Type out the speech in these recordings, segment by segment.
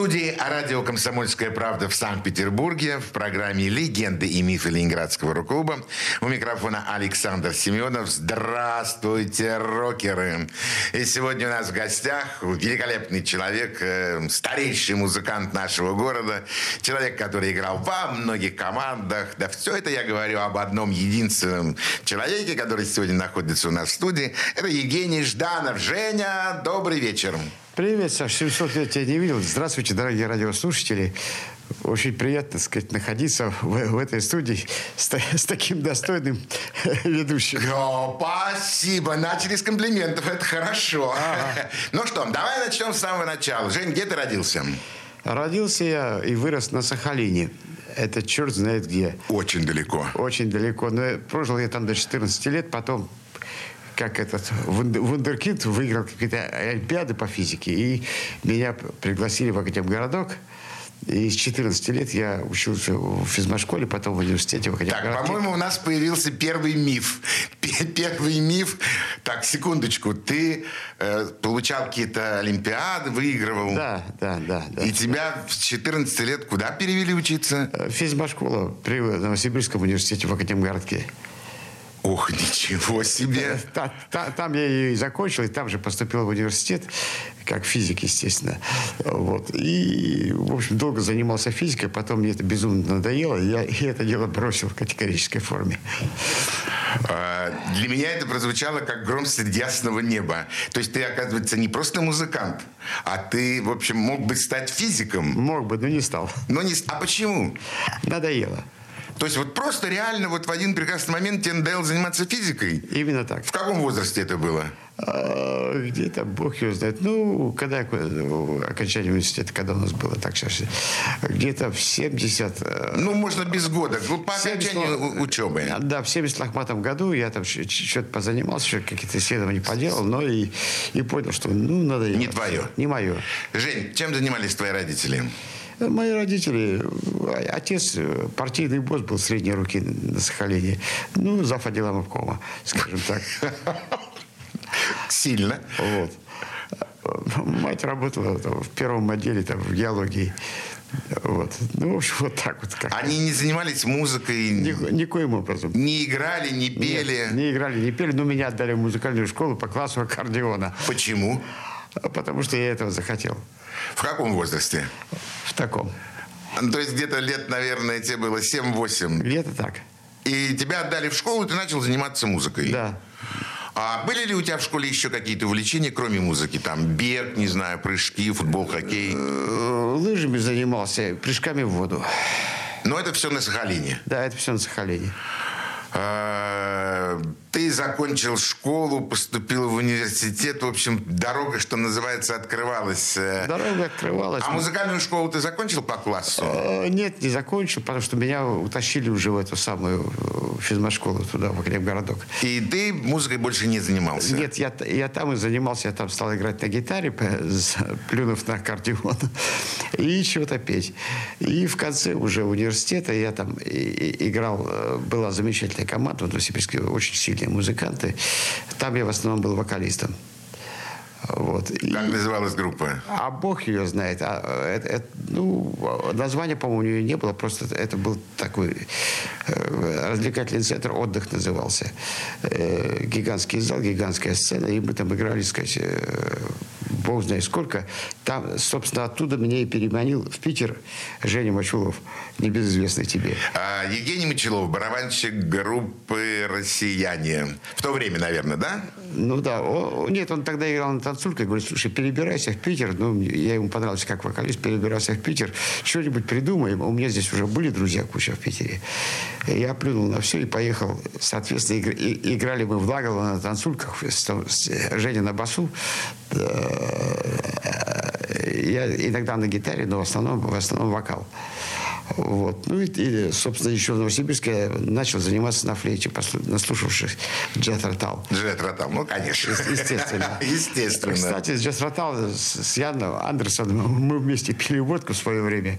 студии радио «Комсомольская правда» в Санкт-Петербурге в программе «Легенды и мифы Ленинградского рок-клуба». У микрофона Александр Семенов. Здравствуйте, рокеры! И сегодня у нас в гостях великолепный человек, э, старейший музыкант нашего города, человек, который играл во многих командах. Да все это я говорю об одном единственном человеке, который сегодня находится у нас в студии. Это Евгений Жданов. Женя, добрый вечер. Привет, Саш, 700 лет тебя не видел. Здравствуйте, дорогие радиослушатели. Очень приятно, так сказать, находиться в, в этой студии с, с таким достойным ведущим. О, спасибо. Начали с комплиментов. Это хорошо. Ага. Ну что, давай начнем с самого начала. Жень, где ты родился? Родился я и вырос на Сахалине. Это черт знает где. Очень далеко. Очень далеко. Но прожил я там до 14 лет, потом как этот вундеркинд выиграл какие-то олимпиады по физике, и меня пригласили в Академгородок. И с 14 лет я учился в физмашколе, потом в университете. В так, по-моему, у нас появился первый миф. Первый миф. Так, секундочку. Ты э, получал какие-то олимпиады, выигрывал. Да, да, да. да и тебя в 14 лет куда перевели учиться? Э, физмашкола при Новосибирском университете в Академгородке. Ох, ничего себе! Та, та, там я ее и закончил, и там же поступил в университет, как физик, естественно. Вот. И, в общем, долго занимался физикой, потом мне это безумно надоело, и я и это дело бросил в категорической форме. А, для меня это прозвучало как гром среди ясного неба. То есть ты, оказывается, не просто музыкант, а ты, в общем, мог бы стать физиком. Мог бы, но не стал. Но не... А почему? Надоело. То есть вот просто реально вот в один прекрасный момент тебе надоело заниматься физикой? Именно так. В каком возрасте это было? А, где-то Бог его знает. Ну, когда окончание университета, когда у нас было так сейчас, где-то в 70... Э, ну, можно без года, ну, по окончанию 70, учебы. Да, в 70 лохматом году я там что-то позанимался, какие-то исследования поделал, но и, и понял, что ну, надо... Не твое? Не мое. Жень, чем занимались твои родители? Мои родители, отец партийный босс был средней руки на Сахалине. Ну, зав. отдела обкома, скажем так. Сильно. Вот. Мать работала там, в первом отделе там, в геологии. Вот. Ну, в общем, вот так вот. Как Они не занимались музыкой? Ни, никоим образом. Не играли, не пели? Нет, не играли, не пели, но меня отдали в музыкальную школу по классу аккордеона. Почему? Потому что я этого захотел. В каком возрасте? В таком. Ну, то есть где-то лет, наверное, тебе было 7-8? Где-то так. И тебя отдали в школу, и ты начал заниматься музыкой? Да. А были ли у тебя в школе еще какие-то увлечения, кроме музыки? Там бег, не знаю, прыжки, футбол, хоккей? Э, лыжами занимался, прыжками в воду. Но это все на Сахалине? Да, это все на Сахалине. Ты закончил школу, поступил в университет. В общем, дорога, что называется, открывалась. Э. Дорога открывалась. А музыкальную школу ты закончил по классу? Э, нет, не закончил, потому что меня утащили уже в эту самую э, физмашколу туда, в Академгородок. И ты музыкой больше не занимался? Нет, я, я там и занимался. Я там стал играть на гитаре, плюнув на аккордеон, и чего-то петь. И в конце уже университета я там играл, была замечательная команда в Новосибирске, очень сильная музыканты. Там я в основном был вокалистом. Вот. Как и, называлась группа? А бог ее знает. А, это, это, ну, названия, по-моему, у нее не было. Просто это был такой э, развлекательный центр, отдых назывался. Э, гигантский зал, гигантская сцена. И мы там играли, сказать, э, бог знает сколько. Там, собственно, оттуда меня и переманил в Питер Женя Мачулов, небезызвестный тебе. А, Евгений Мочелов, барабанщик группы «Россияне». В то время, наверное, да? Ну да. О, нет, он тогда играл на танцульке. Говорит, слушай, перебирайся в Питер. Ну, я ему понравился как вокалист. Перебирайся в Питер. Что-нибудь придумаем. У меня здесь уже были друзья куча в Питере. Я плюнул на все и поехал. Соответственно, играли мы в Лагово на танцульках. Женя на басу. Я иногда на гитаре, но в основном, в основном вокал. Вот. Ну и, и, собственно, еще в Новосибирске я начал заниматься на флейте, наслушавшись Джет Ротал. Джет Ротал, ну, конечно. Естественно. Естественно. Кстати, Джет Ротал, с, Яном Андерсоном мы вместе пили водку в свое время.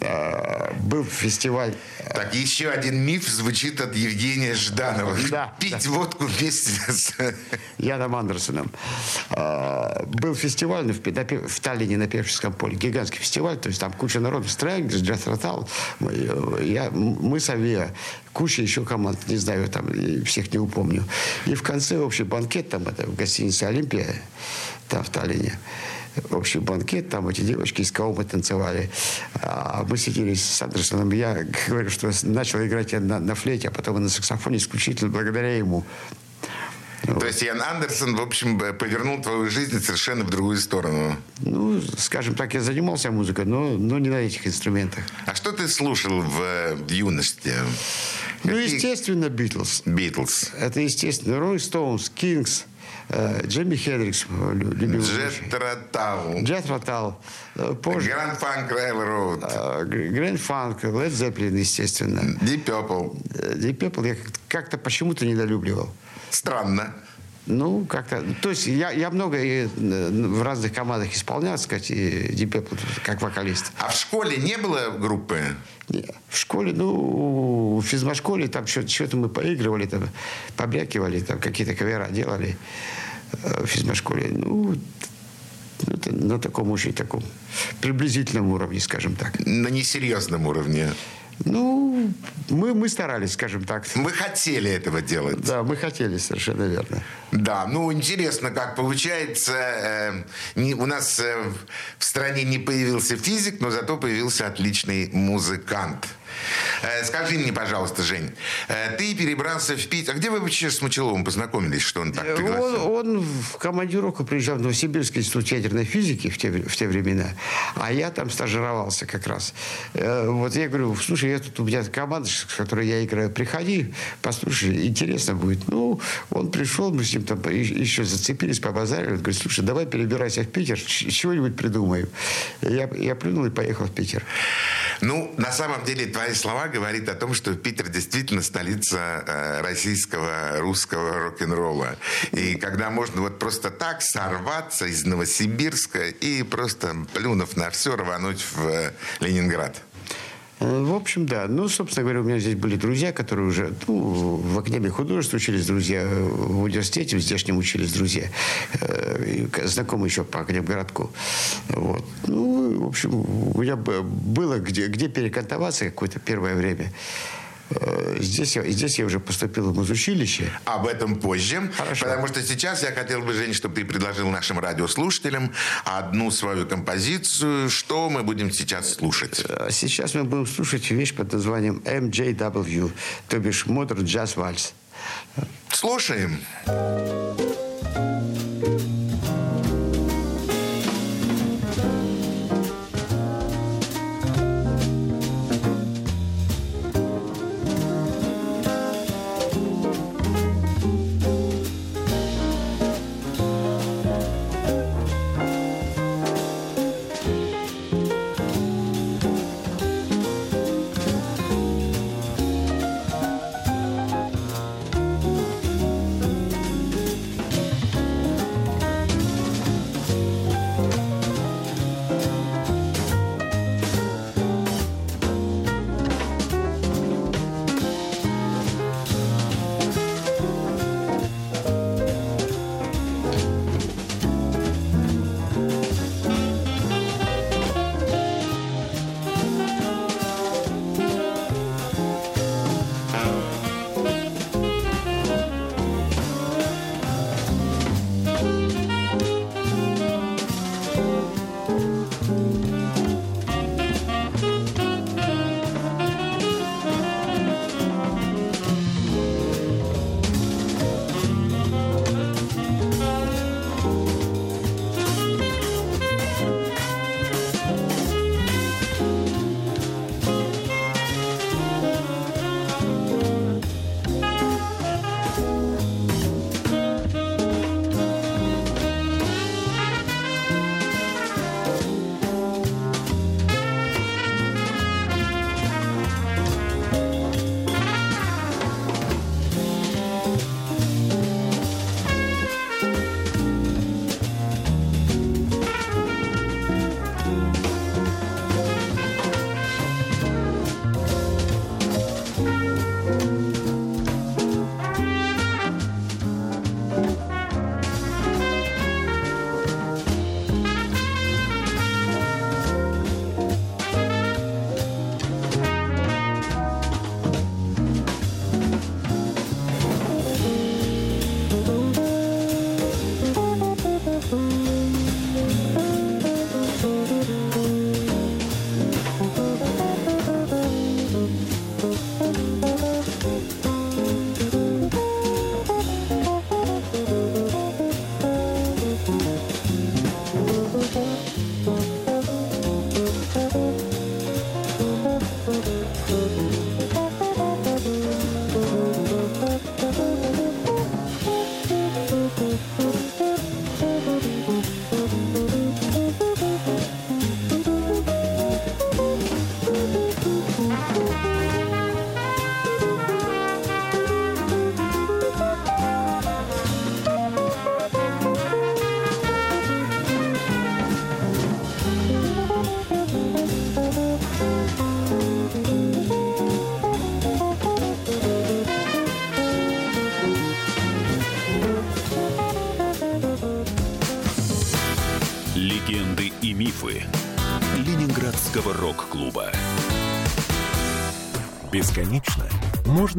Э, был фестиваль Так, еще один миф звучит от Евгения Жданова. Да, Пить водку вместе с... Яном Андерсоном. А, Был фестиваль на- в, Таллине на Певческом поле. Гигантский фестиваль. То есть там куча народу. Страйк, Джаз Ротал. Я, мы с Авиа. Куча еще команд. Не знаю, там всех не упомню. И в конце общий банкет там это в гостинице «Олимпия» там в Таллине. Общий банкет, там эти девочки из кого мы танцевали. А мы сидели с Андерсоном. Я говорю, что начал играть на, на флейте, а потом на саксофоне исключительно благодаря ему. То есть Ян Андерсон, в общем, повернул твою жизнь совершенно в другую сторону. Ну, скажем так, я занимался музыкой, но, но не на этих инструментах. А что ты слушал в, э, в юности? Ну, Какие- естественно, Битлз. Битлз. Это естественно. Роллинг Стоунс, Кингс, Джимми Хендрикс, э, лю- любимый. Джет Ротал. Джет Ротал. э, Позже Гранд Фанк Рейлроуд. э, Гр- Грэнд Фанк, Лед Зеппелин, естественно. Deep Purple. Ди Пепл я как- как-то почему-то недолюбливал. Странно. Ну, как-то... То есть я, я много и, э, в разных командах исполнял, так сказать, и Пепл как вокалист. А в школе не было группы? Не, В школе, ну, в физмат-школе там что-то мы поигрывали, там, побрякивали, там какие-то кавера делали э, в физмат-школе. Ну, ну, на таком очень таком приблизительном уровне, скажем так. На несерьезном уровне. Ну, мы, мы старались, скажем так. Вы хотели этого делать? Да, мы хотели, совершенно верно. Да, ну интересно, как получается. э, не- у нас э, в стране не появился физик, но зато появился отличный музыкант. Э, скажи мне, пожалуйста, Жень, э, ты перебрался в Питер. А где вы вообще с Мочеловым познакомились, что он так Он, пригласил? он в командировку приезжал в Новосибирский институт ядерной физики в те, в те времена, а я там стажировался как раз. Э, Вот я говорю, слушай, я тут у меня команда, с которой я играю, приходи, послушай, интересно будет. Ну, он пришел, мы с ним там еще зацепились, побазарили. Он говорит, слушай, давай перебирайся в Питер, чего-нибудь придумаем. Я, я плюнул и поехал в Питер. Ну, на самом деле, твои слова говорят о том, что Питер действительно столица э, российского, русского рок-н-ролла. И когда можно вот просто так сорваться из Новосибирска и просто, плюнув на все, рвануть в э, Ленинград. Э, В общем, да. Ну, собственно говоря, у меня здесь были друзья, которые уже ну, в Академии художеств учились друзья, э, в университете в здешнем учились друзья, э, знакомые еще по Академгородку. Вот. Ну, в общем, у меня было где, где перекантоваться какое-то первое время. Э, Здесь я, здесь я уже поступил в музучилище. Об этом позже. Хорошо. Потому что сейчас я хотел бы, Жень, чтобы ты предложил нашим радиослушателям одну свою композицию. Что мы будем сейчас слушать? А Сейчас мы будем слушать вещь под названием MJW, то бишь Modern Jazz Waltz. Слушаем. Thank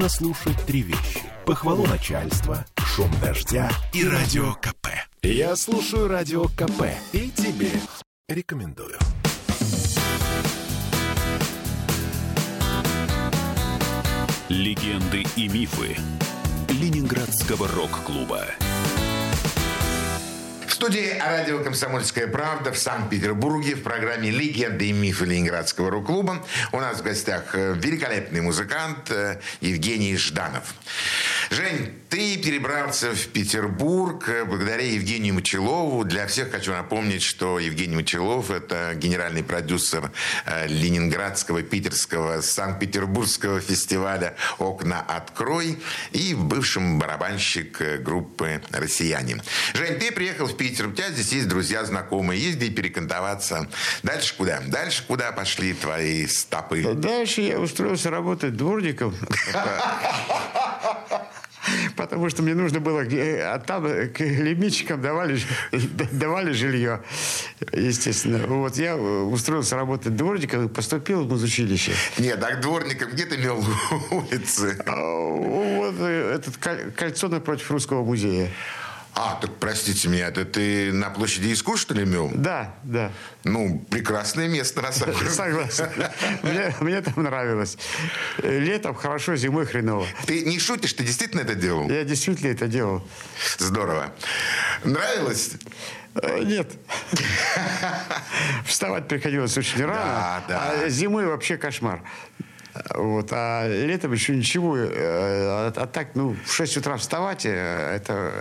можно слушать три вещи. Похвалу начальства, шум дождя и радио КП. Я слушаю радио КП и тебе рекомендую. Легенды и мифы Ленинградского рок-клуба. Студии радио «Комсомольская правда» в Санкт-Петербурге в программе «Легенды и мифы Ленинградского рок-клуба» у нас в гостях э, великолепный музыкант э, Евгений Жданов. Жень, ты перебрался в Петербург э, благодаря Евгению Мочелову. Для всех хочу напомнить, что Евгений Мочелов – это генеральный продюсер Ленинградского, Питерского, Санкт-Петербургского фестиваля «Окна открой» и в бывшем барабанщик группы «Россияне». Жень, ты приехал в Питер, у тебя здесь есть друзья, знакомые, езди перекантоваться. Дальше куда? Дальше куда пошли твои стопы? Дальше я устроился работать дворником. Потому что мне нужно было... А там к лимитчикам давали, давали жилье, естественно. Вот я устроился работать дворником и поступил в музучилище. Нет, а к дворникам где ты имел улицы? Вот этот кольцо напротив Русского музея. А, так простите меня, это ты на площади искусств, что ли, мел? Да, да. Ну, прекрасное место, на самом деле. Согласен. Мне, мне там нравилось. Летом хорошо, зимой хреново. Ты не шутишь, ты действительно это делал? Я действительно это делал. Здорово. Нравилось? Нет. Вставать приходилось очень рано. Да, да. А зимой вообще кошмар. Вот. А летом еще ничего. А, а так, ну, в 6 утра вставать, э, это...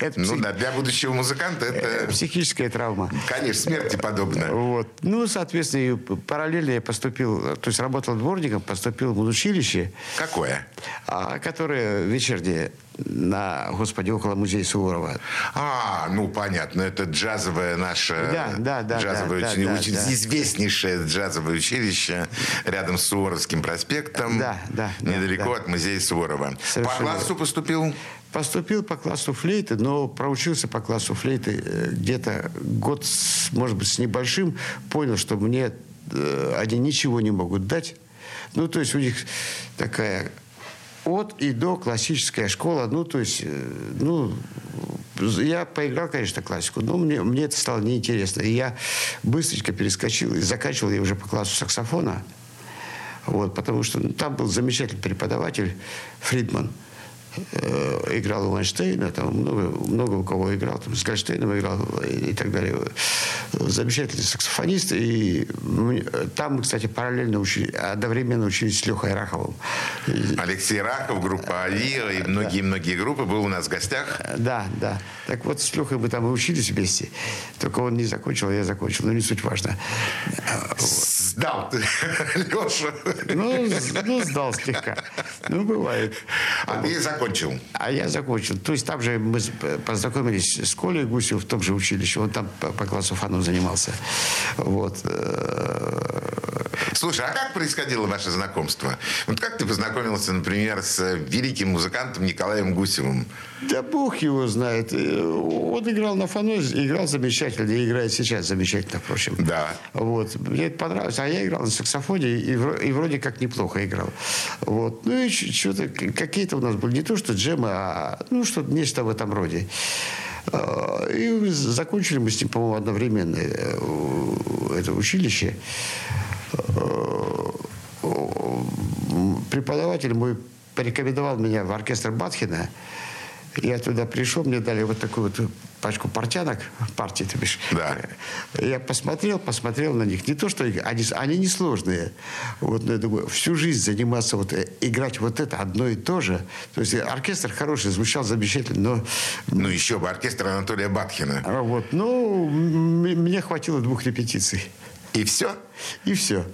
это ну псих... да, для будущего музыканта это... Психическая травма. Конечно, смерти подобно. Вот. Ну, соответственно, и параллельно я поступил, то есть работал дворником, поступил в училище. Какое? А, которое вечернее на, господи, около музея Суворова. А, ну понятно, это джазовое наше, да, да, да, джазовое да, учи... да, уч... да. известнейшее джазовое училище рядом с Суворовским проспектом, да, да, недалеко да. от музея Суворова. Совершенно. По классу поступил? Поступил по классу флейты, но проучился по классу флейты э, где-то год, может быть, с небольшим. Понял, что мне э, они ничего не могут дать. Ну, то есть у них такая от и до классическая школа. Ну, то есть, э, ну, я поиграл, конечно, классику, но мне, мне это стало неинтересно. И я быстренько перескочил, и заканчивал я уже по классу саксофона. Вот, потому что ну, там был замечательный преподаватель Фридман – играл у Вайнштейна, там много, много у кого играл, там, с Гольштейном играл и, и так далее. Замечательный саксофонист. И там кстати, параллельно учили, одновременно учились с Лехой Раховым. Алексей Рахов, группа Авиа и многие-многие группы был у нас в гостях. Да, да. Так вот, с Лехой мы там и учились вместе. Только он не закончил, а я закончил. Но не суть важно. Сдал ты, Леша. Ну, ну, сдал слегка. Ну, бывает. А ты закончил? А я закончил. То есть там же мы познакомились с Колей Гусевым в том же училище. Он там по, по классу фану занимался. Вот. Слушай, а как происходило ваше знакомство? Вот как ты познакомился, например, с великим музыкантом Николаем Гусевым? Да бог его знает. Он играл на фанозе, играл замечательно, и играет сейчас замечательно, впрочем. Да. Вот. Мне это понравилось. А я играл на саксофоне и, и вроде как неплохо играл. Вот. Ну и что-то, какие-то у нас были не то, что джемы, а ну, что нечто в этом роде. И закончили мы с ним, по-моему, одновременно это училище. Преподаватель мой порекомендовал меня в оркестр Батхина. Я туда пришел, мне дали вот такую вот пачку портянок, партии, ты бишь. Да. Я посмотрел, посмотрел на них. Не то, что они, они несложные. Вот, но я думаю, всю жизнь заниматься, вот, играть вот это одно и то же. То есть оркестр хороший, звучал замечательно, но... Ну, еще бы оркестр Анатолия Батхина. А вот, ну, мне хватило двух репетиций. И все? И все.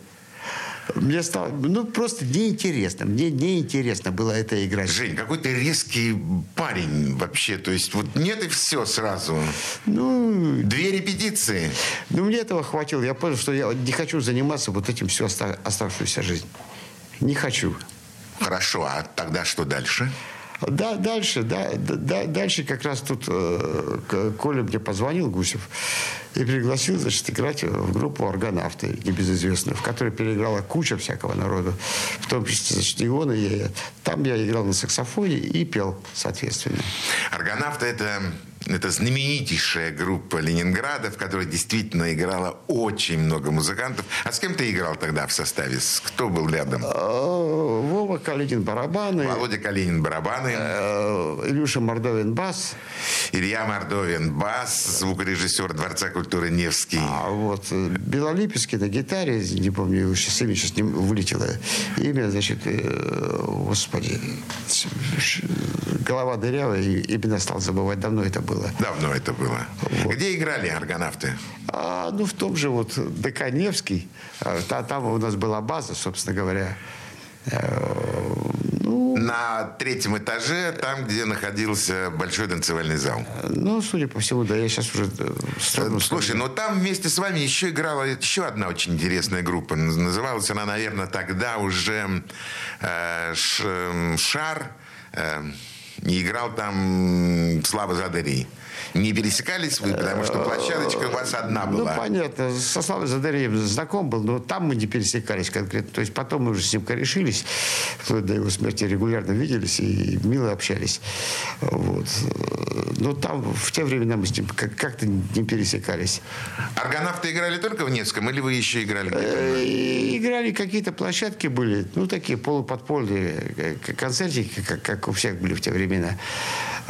Мне стало, ну, просто неинтересно. Мне неинтересно было это играть. Жень, какой ты резкий парень вообще. То есть вот нет и все сразу. Ну... Две репетиции. Ну, мне этого хватило. Я понял, что я не хочу заниматься вот этим всю оставшуюся жизнь. Не хочу. Хорошо, а тогда что дальше? Да, дальше, да, да, дальше как раз тут э, Коля мне позвонил, Гусев, и пригласил, значит, играть в группу «Органавты» небезызвестную, в которой переиграла куча всякого народа, в том числе, значит, и он, и я. Там я играл на саксофоне и пел, соответственно. «Органавты» — это это знаменитейшая группа Ленинграда, в которой действительно играло очень много музыкантов. А с кем ты играл тогда в составе? Кто был рядом? А, Вова Калинин барабаны. Володя Калинин барабаны. Э, Илюша Мордовин бас. Илья Мордовин бас, звукорежиссер Дворца культуры Невский. А вот э, Белолипецкий на гитаре, не помню, сейчас имя сейчас не вылетело. Имя, значит, э, господи, голова дырявая, именно стал забывать. Давно это было. Давно это было. Вот. Где играли аргонавты? А, ну, в том же вот ДК Невский. А, там у нас была база, собственно говоря. Э, ну, на третьем этаже, там, где находился большой танцевальный зал. Ну, судя по всему, да, я сейчас уже... Э, слушай, но там вместе с вами еще играла еще одна очень интересная группа. Называлась она, наверное, тогда уже э, «Шар». Э, и играл там Слава Задерий. Не пересекались вы, потому что площадочка у вас одна ну, была. Ну, понятно. Со Славой Задареем знаком был, но там мы не пересекались конкретно. То есть потом мы уже с ним корешились, вплоть до его смерти регулярно виделись и мило общались. Вот. Но там в те времена мы с ним как-то не пересекались. Аргонавты играли только в Невском или вы еще играли где-то? Э, играли какие-то площадки были, ну, такие полуподпольные э, концертики, как, как у всех были в те времена.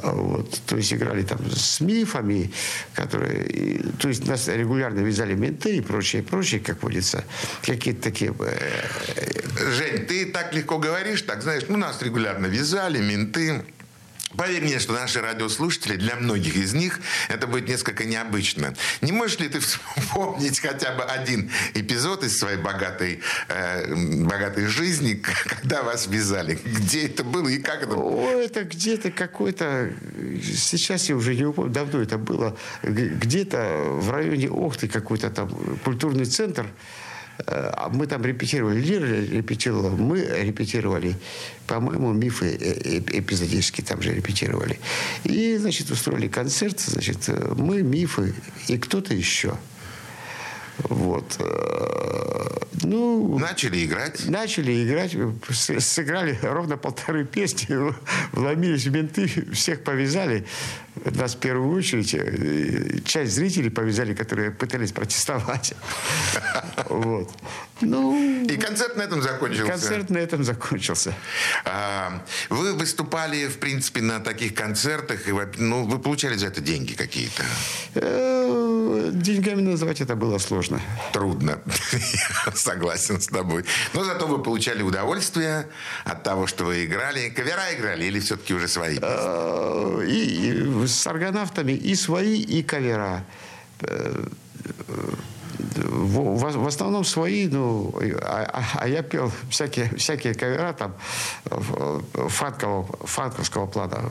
Вот. То есть играли там с мифами, которые... То есть нас регулярно вязали менты и прочее, прочее, как водится. Какие-то такие... Э, Жень, ты так легко говоришь, так знаешь, ну нас регулярно вязали, менты. Поверь мне, что наши радиослушатели, для многих из них это будет несколько необычно. Не можешь ли ты вспомнить хотя бы один эпизод из своей богатой, э, богатой жизни, когда вас вязали? Где это было и как это было? О, это где-то какой-то... Сейчас я уже не упомню, давно это было. Где-то в районе Охты какой-то там культурный центр. Э, а мы там репетировали, Лира репетировала, мы репетировали, по-моему, мифы э, эпизодически там же репетировали. И, значит, устроили концерт, значит, э, мы, мифы и кто-то еще. Вот. Ну, начали играть. Начали играть, сыграли ровно полторы песни, вломились в менты, всех повязали. Нас в первую очередь, э, часть зрителей повязали, которые пытались протестовать. Вот. Ну, и концерт на этом закончился. Концерт на этом закончился. А, вы выступали, в принципе, на таких концертах, и ну, вы получали за это деньги какие-то? Деньгами называть это было сложно. Трудно. Согласен с тобой. Но зато вы получали удовольствие от того, что вы играли. Кавера играли или все-таки уже свои? Э, и с аргонавтами и свои, и кавера э, в, в, в основном свои, ну, а, а, а я пел всякие, всякие кавера там фанкового, фанковского плана.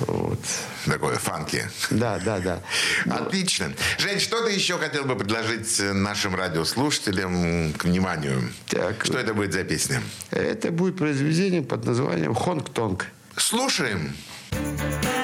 Вот. Такое фанки. Да, да, да. Отлично. Жень, что ты еще хотел бы предложить нашим радиослушателям к вниманию? Так. Что это будет за песня? Это будет произведение под названием «Хонг-Тонг». Слушаем. Слушаем.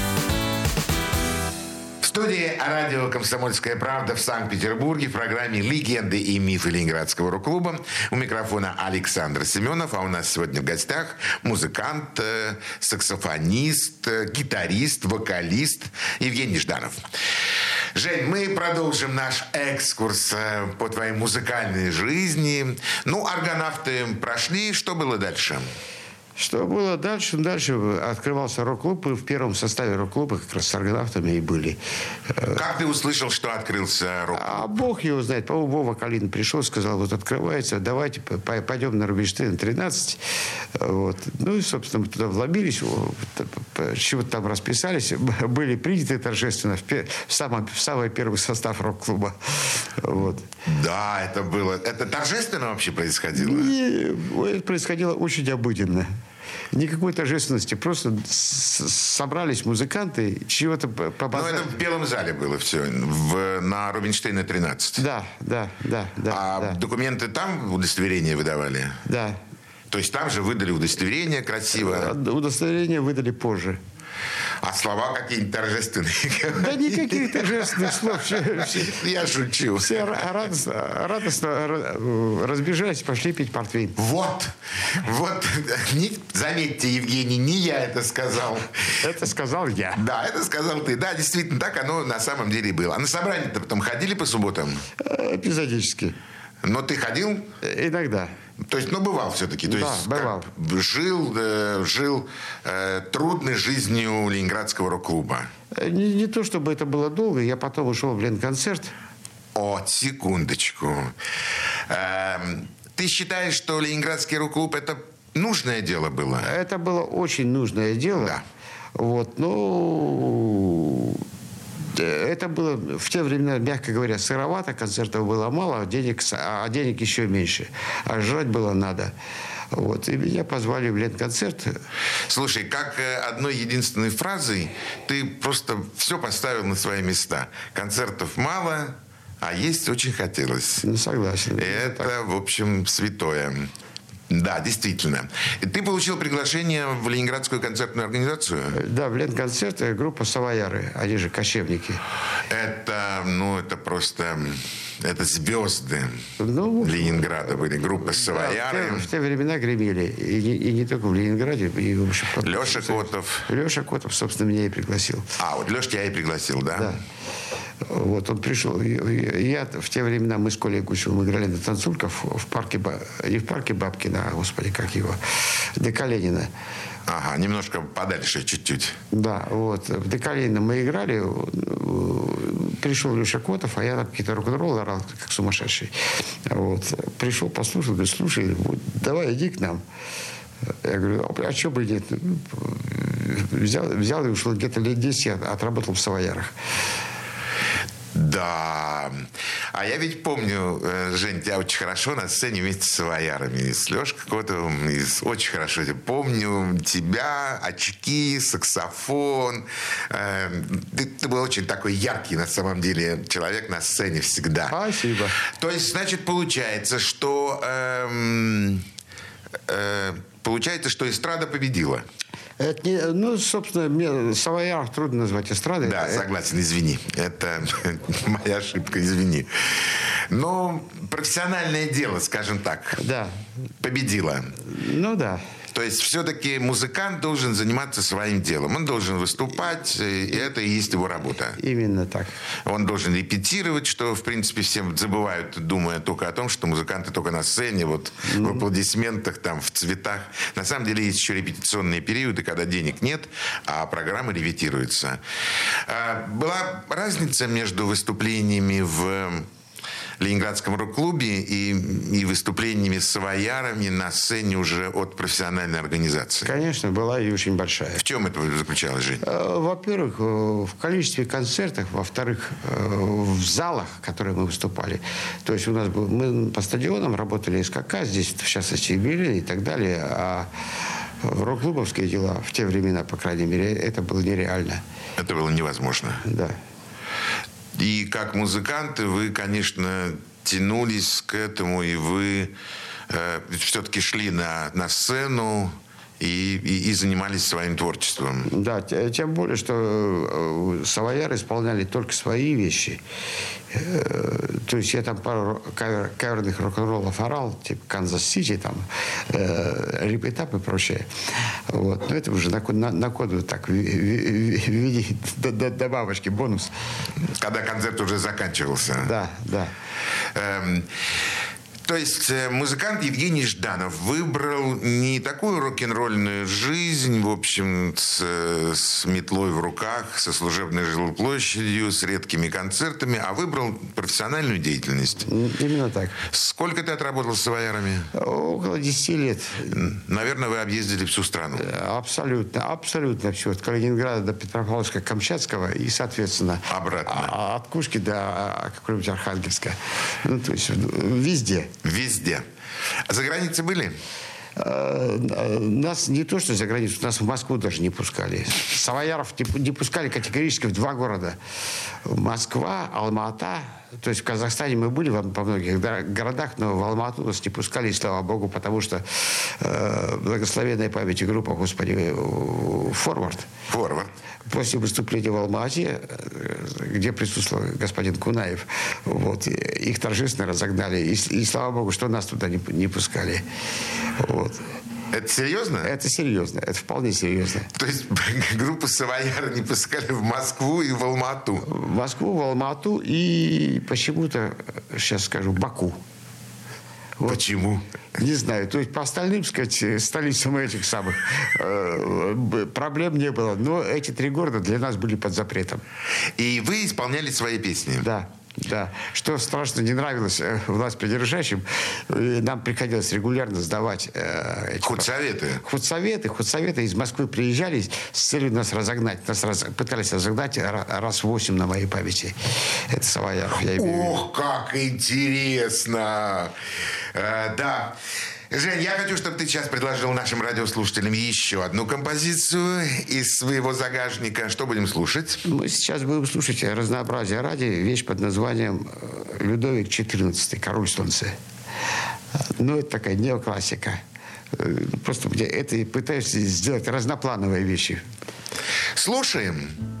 Студии радио «Комсомольская правда» в Санкт-Петербурге в программе «Легенды и мифы Ленинградского рок-клуба». У микрофона Александр Семенов, а у нас сегодня в гостях музыкант, э, саксофонист, э, гитарист, вокалист Евгений Жданов. Жень, мы продолжим наш экскурс э, по твоей музыкальной жизни. Ну, аргонавты прошли. Что было дальше? Что было дальше? Дальше открывался рок-клуб, и в первом составе рок-клуба как раз с аргонавтами и были. Как ты услышал, что открылся рок А бог его знает. По-моему, Вова Калин пришел, сказал, вот открывается, давайте пойдем на Рубинштейн 13. Вот. Ну и, собственно, мы туда вломились, чего-то там расписались, были приняты торжественно в, в, самом, в самый первый состав рок-клуба. Вот. Да, это было. Это торжественно вообще происходило? И, это происходило очень обыденно. Никакой торжественности. Просто собрались музыканты, чего-то побазарили. Ну, это в Белом зале было все, в, на Рубинштейна 13. Да, да, да. да а да. документы там удостоверение выдавали? Да. То есть там же выдали удостоверение красиво? Удостоверение выдали позже. А слова какие-нибудь торжественные? Да никаких торжественных слов. Я шучу. Все радостно, радостно разбежались, пошли пить портвейн. Вот, вот, заметьте, Евгений, не я это сказал. Это сказал я. Да, это сказал ты. Да, действительно, так оно на самом деле было. А на собрание-то потом ходили по субботам? Эпизодически. Но ты ходил? Иногда. То есть, ну, бывал все-таки. То да, есть, бывал. жил, э, жил э, трудной жизнью Ленинградского рок-клуба. Не, не то, чтобы это было долго. Я потом ушел в Ленконцерт. О, секундочку. Э, ты считаешь, что Ленинградский рок-клуб это нужное дело было? Это было очень нужное дело. Да. Вот, ну, это было в те времена, мягко говоря, сыровато, концертов было мало, а денег, а денег еще меньше. А жрать было надо. Вот. И меня позвали в Ленконцерт. Слушай, как э, одной единственной фразой ты просто все поставил на свои места. Концертов мало, а есть очень хотелось. Ну, согласен. Это, в общем, святое. Да, действительно. Ты получил приглашение в Ленинградскую концертную организацию? Да, в Ленконцерт группа «Савояры», они же кочевники. Это, ну, это просто... Это звезды ну, Ленинграда были, группа «Савояры». Да, в, те, в те времена гремели. И не, и не только в Ленинграде. И, в общем, Леша Котов. Леша Котов, собственно, меня и пригласил. А, вот Леша тебя и пригласил, да? Да. Вот он пришел. Я в те времена, мы с Колей Гусевым играли на танцульках в парке, не в парке Бабкина, а, господи, как его, Декаленина. Ага, немножко подальше чуть-чуть. Да, вот. В Декаленина мы играли. Пришел Леша Котов, а я там какие-то рок-н-ролл орал, как сумасшедший. Вот. Пришел, послушал, говорит, слушай, вот, давай иди к нам. Я говорю, а что бы нет? Взял, взял и ушел где-то лет 10 я отработал в Савоярах. Да. А я ведь помню, э, Жень, тебя очень хорошо на сцене вместе с Ваярами. с Лешкой Котовым. И очень хорошо помню тебя, очки, саксофон. Э, ты, ты был очень такой яркий, на самом деле, человек на сцене всегда. Спасибо. То есть, значит, получается, что... Эм, э, получается, что эстрада победила. Это не, ну, собственно, мне Савояр трудно назвать эстрадой. Да, это, согласен, извини. Это моя ошибка, извини. Но профессиональное дело, скажем так, да. победило. Ну да. То есть все-таки музыкант должен заниматься своим делом. Он должен выступать, и это и есть его работа. Именно так. Он должен репетировать, что, в принципе, все забывают, думая только о том, что музыканты только на сцене, вот mm-hmm. в аплодисментах, там, в цветах. На самом деле есть еще репетиционные периоды, когда денег нет, а программы репетируются. А, была разница между выступлениями в Ленинградском рок-клубе и, и выступлениями с савоярами на сцене уже от профессиональной организации? Конечно, была и очень большая. В чем это заключалось, Жень? Э, во-первых, э, в количестве концертов, во-вторых, э, в залах, в которые мы выступали. То есть у нас был, мы по стадионам работали СКК, здесь в частности Берлин и так далее, а рок-клубовские дела в те времена, по крайней мере, это было нереально. Это было невозможно. Да. И как музыканты вы, конечно, тянулись к этому, и вы э, все-таки шли на, на сцену, и, и, и занимались своим творчеством. Да, тем более, что э, Савояр исполняли только свои вещи. Э, то есть я там пару кавер, каверных рок-н-роллов орал, типа Kansas City, там, э, Rip It Up и прочее. Вот. Но это уже на, на, на коду так, в, в, в виде добавочки, бонус. Когда концерт уже заканчивался. Да, да. Эм, то есть э, музыкант Евгений Жданов выбрал не такую рок-н-ролльную жизнь, в общем, с, с метлой в руках, со служебной жилплощадью, с редкими концертами, а выбрал профессиональную деятельность. Именно так. Сколько ты отработал с савоярами? Около 10 лет. Наверное, вы объездили всю страну. Э, абсолютно, абсолютно все. От Калининграда до Петропавловска-Камчатского и, соответственно, Обратно. А, от Кушки до а, какого-нибудь Архангельска. Ну, то есть везде. Везде. А за границей были? Э, нас не то, что за границу, нас в Москву даже не пускали. Савояров не пускали категорически в два города. Москва, Алмата. То есть в Казахстане мы были во многих городах, но в Алмату нас не пускали, и слава богу, потому что э, благословенная память группа, господи, «Форвард». «Форвард» после выступления в Алмате, э, где присутствовал господин Кунаев, вот, их торжественно разогнали. И, и слава богу, что нас туда не, не пускали. Вот. Это серьезно? Это серьезно. Это вполне серьезно. То есть группу Савояра не пускали в Москву и в Алмату? В Москву, в Алмату и почему-то, сейчас скажу, Баку. Вот. Почему? Не знаю. То есть по остальным, сказать, столицам этих самых э, проблем не было. Но эти три города для нас были под запретом. И вы исполняли свои песни? Да. Да. Что страшно не нравилось э, власть придержащим, э, нам приходилось регулярно сдавать... Э, худсоветы? Худсоветы. Худсоветы из Москвы приезжали с целью нас разогнать. Нас раз, пытались разогнать раз восемь на моей памяти. Это Савояров, я имею Ох, как интересно! Э, да. Жень, я хочу, чтобы ты сейчас предложил нашим радиослушателям еще одну композицию из своего загажника. Что будем слушать? Мы сейчас будем слушать разнообразие ради вещь под названием э, «Людовик XIV. Король солнца». Ну, это такая неоклассика. Э, просто это пытаюсь сделать разноплановые вещи. Слушаем.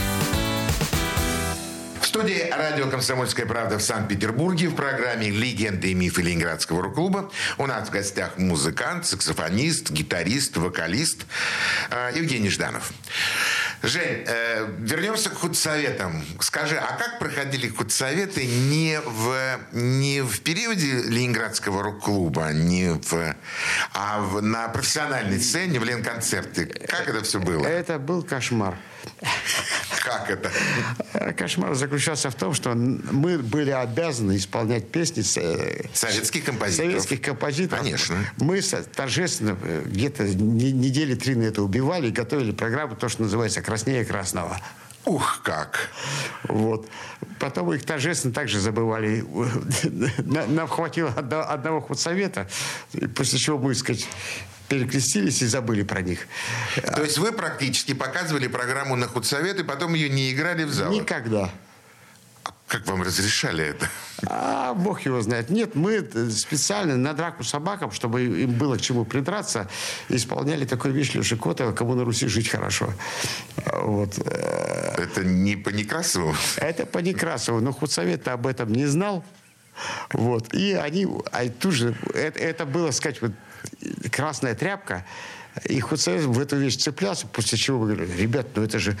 Студии радио «Комсомольская правда» в Санкт-Петербурге в программе «Легенды и мифы Ленинградского рок-клуба» у нас в гостях музыкант, саксофонист, гитарист, вокалист э, Евгений Жданов. Жень, э, вернемся к худсоветам. Скажи, а как проходили худсоветы не в, не в периоде Ленинградского рок-клуба, не в, а в, на профессиональной сцене, в Ленконцерте? Как это все было? Это был кошмар. Как это? Кошмар заключался в том, что мы были обязаны исполнять песни э, Советских композиторов. советских композиторов. Конечно. Мы торжественно э, где-то не- недели три на это убивали и готовили программу, то, что называется «Краснее красного». Ух, как! Вот. Потом их торжественно также забывали. На- Нам хватило одно- одного худсовета, после чего мы, сказать, перекрестились и забыли про них. То есть вы практически показывали программу на худсовет и потом ее не играли в залах? Никогда. Как вам разрешали это? А бог его знает. Нет, мы специально на драку собакам, чтобы им было к чему придраться, исполняли такую вещь Леши Котова, кому на Руси жить хорошо. Вот. Э, Это не по Некрасову? Это по Некрасову, но худсовет об этом не знал. Вот. И они, а тут же, это, это было, сказать, вот, красная тряпка, и худсовет в эту вещь цеплялся, после чего мы говорили, ребят, ну это же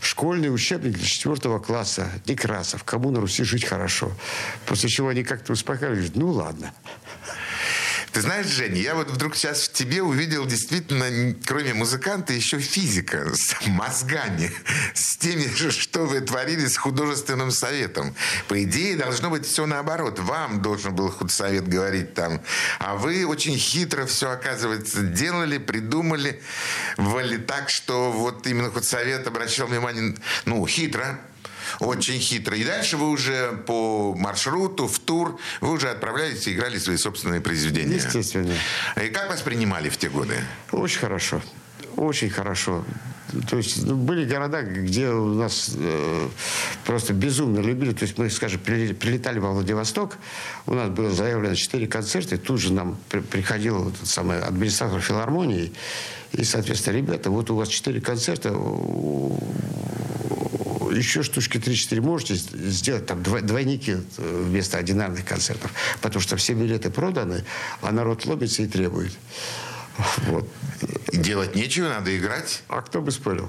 школьный учебник для четвертого класса, Некрасов, кому на Руси жить хорошо. После чего они как-то успокаивались, ну ладно. Ты знаешь, Женя, я вот вдруг сейчас в тебе увидел действительно, кроме музыканта, еще физика с мозгами, с теми что вы творили с художественным советом. По идее, должно быть все наоборот. Вам должен был худсовет говорить там, а вы очень хитро все, оказывается, делали, придумали, вали так, что вот именно худсовет обращал внимание, ну, хитро, очень хитро. И дальше вы уже по маршруту, в тур, вы уже отправлялись и играли свои собственные произведения. Естественно. И как вас принимали в те годы? Очень хорошо. Очень хорошо. То есть ну, были города, где у нас э, просто безумно любили. То есть мы, скажем, прилетали во Владивосток, у нас было заявлено 4 концерта, и тут же нам при- приходил вот этот самый администратор филармонии, и, соответственно, ребята, вот у вас 4 концерта, еще штучки 3-4 можете сделать там дво- двойники э, вместо одинарных концертов, потому что все билеты проданы, а народ ломится и требует. Вот. Делать нечего, надо играть. А кто бы спорил?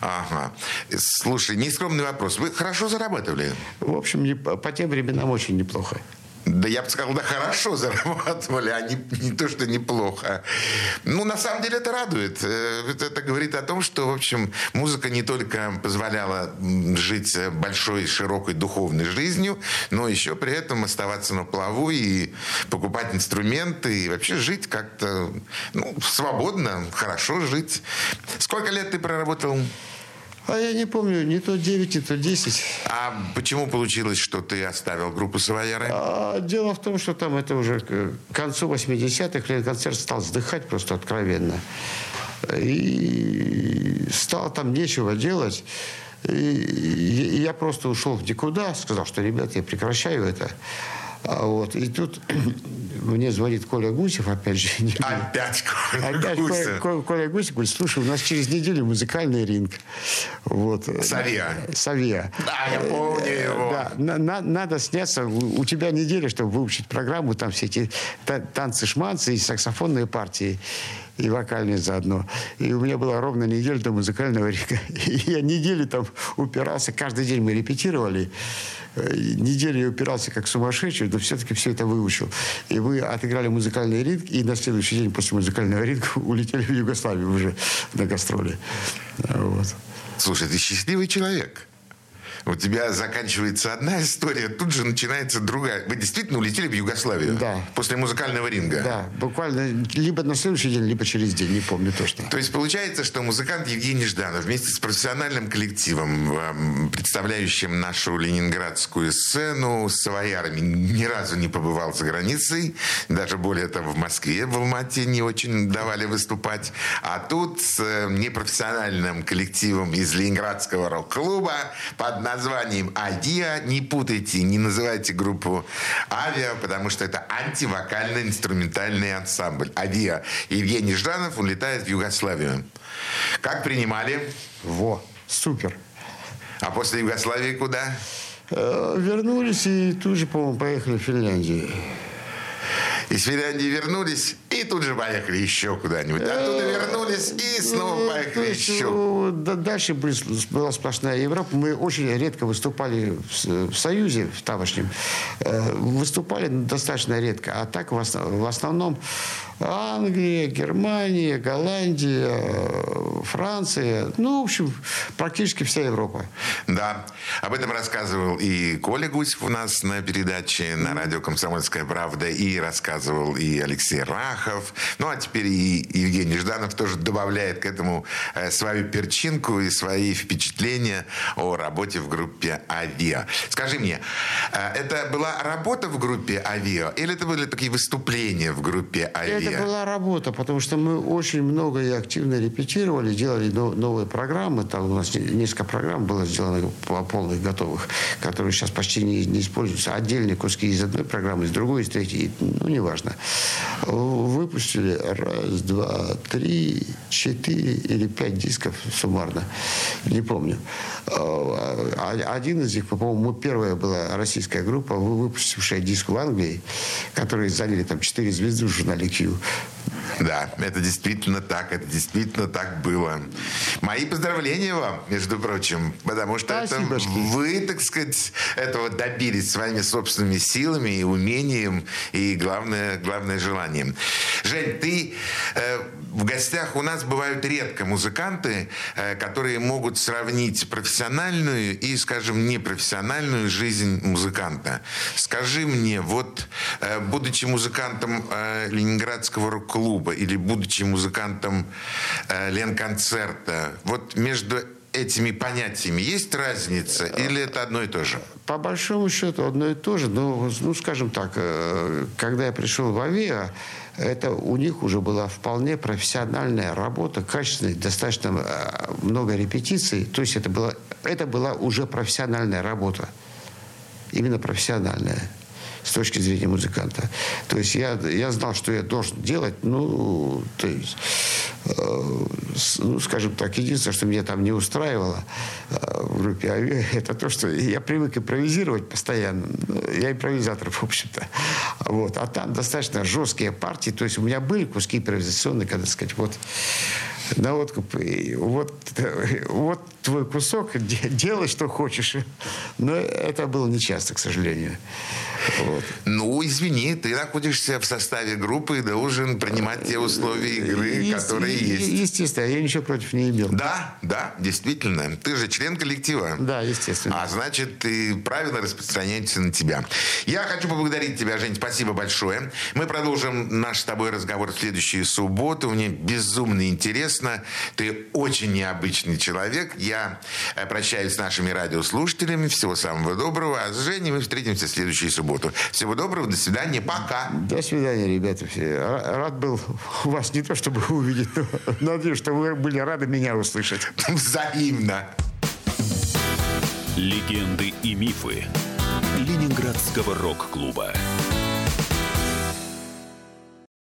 Ага. Слушай, нескромный вопрос. Вы хорошо зарабатывали? В общем, по тем временам очень неплохо. Да я бы сказал, да хорошо зарабатывали, а не, не то, что неплохо. Ну, на самом деле это радует. Это, это говорит о том, что, в общем, музыка не только позволяла жить э, большой, широкой духовной жизнью, но еще при этом оставаться на плаву и покупать инструменты, и вообще жить как-то ну, свободно, хорошо жить. Сколько лет ты проработал? А я не помню, не то 9, не то 10. А почему получилось, что ты оставил группу «Савояры»? А дело в том, что там это уже к концу 80-х концерт стал вздыхать просто откровенно. И стало там нечего делать. И и я просто ушел в никуда, сказал, что, ребят, я прекращаю это. А вот, и тут мне звонит Коля Гусев, опять же. Опять Коля Опять Гусев. Коля, Коля- Коля Гусев говорит, слушай, у нас через неделю музыкальный ринг. Вот. Савиа. Савиа. Да, я помню Э, его. Да, на- на- надо сняться. У тебя неделя, чтобы выучить программу, там все эти та- танцы-шманцы и саксофонные партии и вокальные заодно. И у меня была ровно неделя до музыкального ринга. И я недели там упирался. Каждый день мы репетировали. Э, Неделю я упирался как сумасшедший, но все-таки все это выучил. И мы отыграли музыкальный ринг, и на следующий день после музыкального ринга улетели в Югославию уже на гастроли. Вот. Слушай, ты счастливый человек. У тебя заканчивается одна история, тут же начинается другая. Вы действительно улетели в Югославию? Да. После музыкального ринга? Да, буквально либо на следующий день, либо через день, не помню точно. То есть получается, что музыкант Евгений Жданов вместе с профессиональным коллективом, эм, представляющим нашу ленинградскую сцену, своярами ни разу не побывал за границей, даже более того, в Москве, в Алмате не очень давали выступать. А тут с э, непрофессиональным коллективом из Ленинградского рок-клуба под названием «Адиа». Не путайте, не называйте группу «Авиа», потому что это антивокально-инструментальный ансамбль. «Авиа». Евгений Жданов улетает в Югославию. Как принимали? Во, супер. А после Югославии куда? Э, Вернулись и тут же, по-моему, поехали в Финляндию. Из Финляндии вернулись и тут же поехали еще куда-нибудь. Оттуда вернулись и снова Ну, поехали то есть, еще. э, да- Дальше была сплошная Европа. Мы очень редко выступали в Союзе, в тамошнем. Э, Выступали достаточно редко. А так в основном Англия, Германия, Голландия, Франция. Ну, в общем, практически вся Европа. Да, об этом рассказывал и Коля Гусев у нас на передаче на радио «Комсомольская правда», и рассказывал и Алексей Рахов. Ну, а теперь и Евгений Жданов тоже добавляет к этому э, свою перчинку и свои впечатления о работе в группе «Авиа». Скажи мне, э, это была работа в группе «Авиа» или это были такие выступления в группе «Авиа»? Была работа, потому что мы очень много и активно репетировали, делали но- новые программы. Там у нас не- несколько программ было сделано по- полных, готовых, которые сейчас почти не, не используются. Отдельные куски из одной программы, из другой, из третьей. Ну, неважно. Выпустили раз, два, три, четыре или пять дисков суммарно. Не помню. А, Один из них, по-моему, первая была российская группа, вы- выпустившая диск в Англии, которые заняли там четыре звезды в журнале Q. to Да, это действительно так, это действительно так было. Мои поздравления вам, между прочим, потому что это Спасибо, Шки. вы, так сказать, этого добились своими собственными силами и умением, и главное, главное желанием. Жень, ты э, в гостях у нас бывают редко музыканты, э, которые могут сравнить профессиональную и, скажем, непрофессиональную жизнь музыканта. Скажи мне, вот, э, будучи музыкантом э, Ленинградского рок-клуба или будучи музыкантом э, Ленконцерта, вот между этими понятиями есть разница или это одно и то же? По большому счету одно и то же, но, ну, скажем так, э, когда я пришел в АВИА, это у них уже была вполне профессиональная работа, качественная, достаточно э, много репетиций. То есть это была, это была уже профессиональная работа. Именно профессиональная с точки зрения музыканта. То есть я, я знал, что я должен делать, ну, то есть, э, ну, скажем так, единственное, что меня там не устраивало э, в группе «Авиа», это то, что я привык импровизировать постоянно. Ну, Я импровизатор, в общем-то. Вот. А там достаточно жесткие партии, то есть у меня были куски импровизационные, когда сказать, вот на откуп, и вот, вот твой кусок, де- делай, что хочешь. Но это было нечасто, к сожалению. Вот. Ну, извини, ты находишься в составе группы и должен принимать те условия игры, Есть- которые есть. Естественно, я ничего против не имел. Да, да, действительно. Ты же член коллектива. Да, естественно. А значит, и правила распространяются на тебя. Я хочу поблагодарить тебя, Жень, спасибо большое. Мы продолжим наш с тобой разговор в следующую субботу. Мне безумно интересно. Ты очень необычный человек. Я э, прощаюсь с нашими радиослушателями. Всего самого доброго. А с Женей мы встретимся в следующую субботу. Всего доброго, до свидания, пока. До свидания, ребята. все. Ра- Рад был вас не то чтобы увидеть, но надеюсь, что вы были рады меня услышать. Взаимно. Легенды и мифы Ленинградского рок-клуба.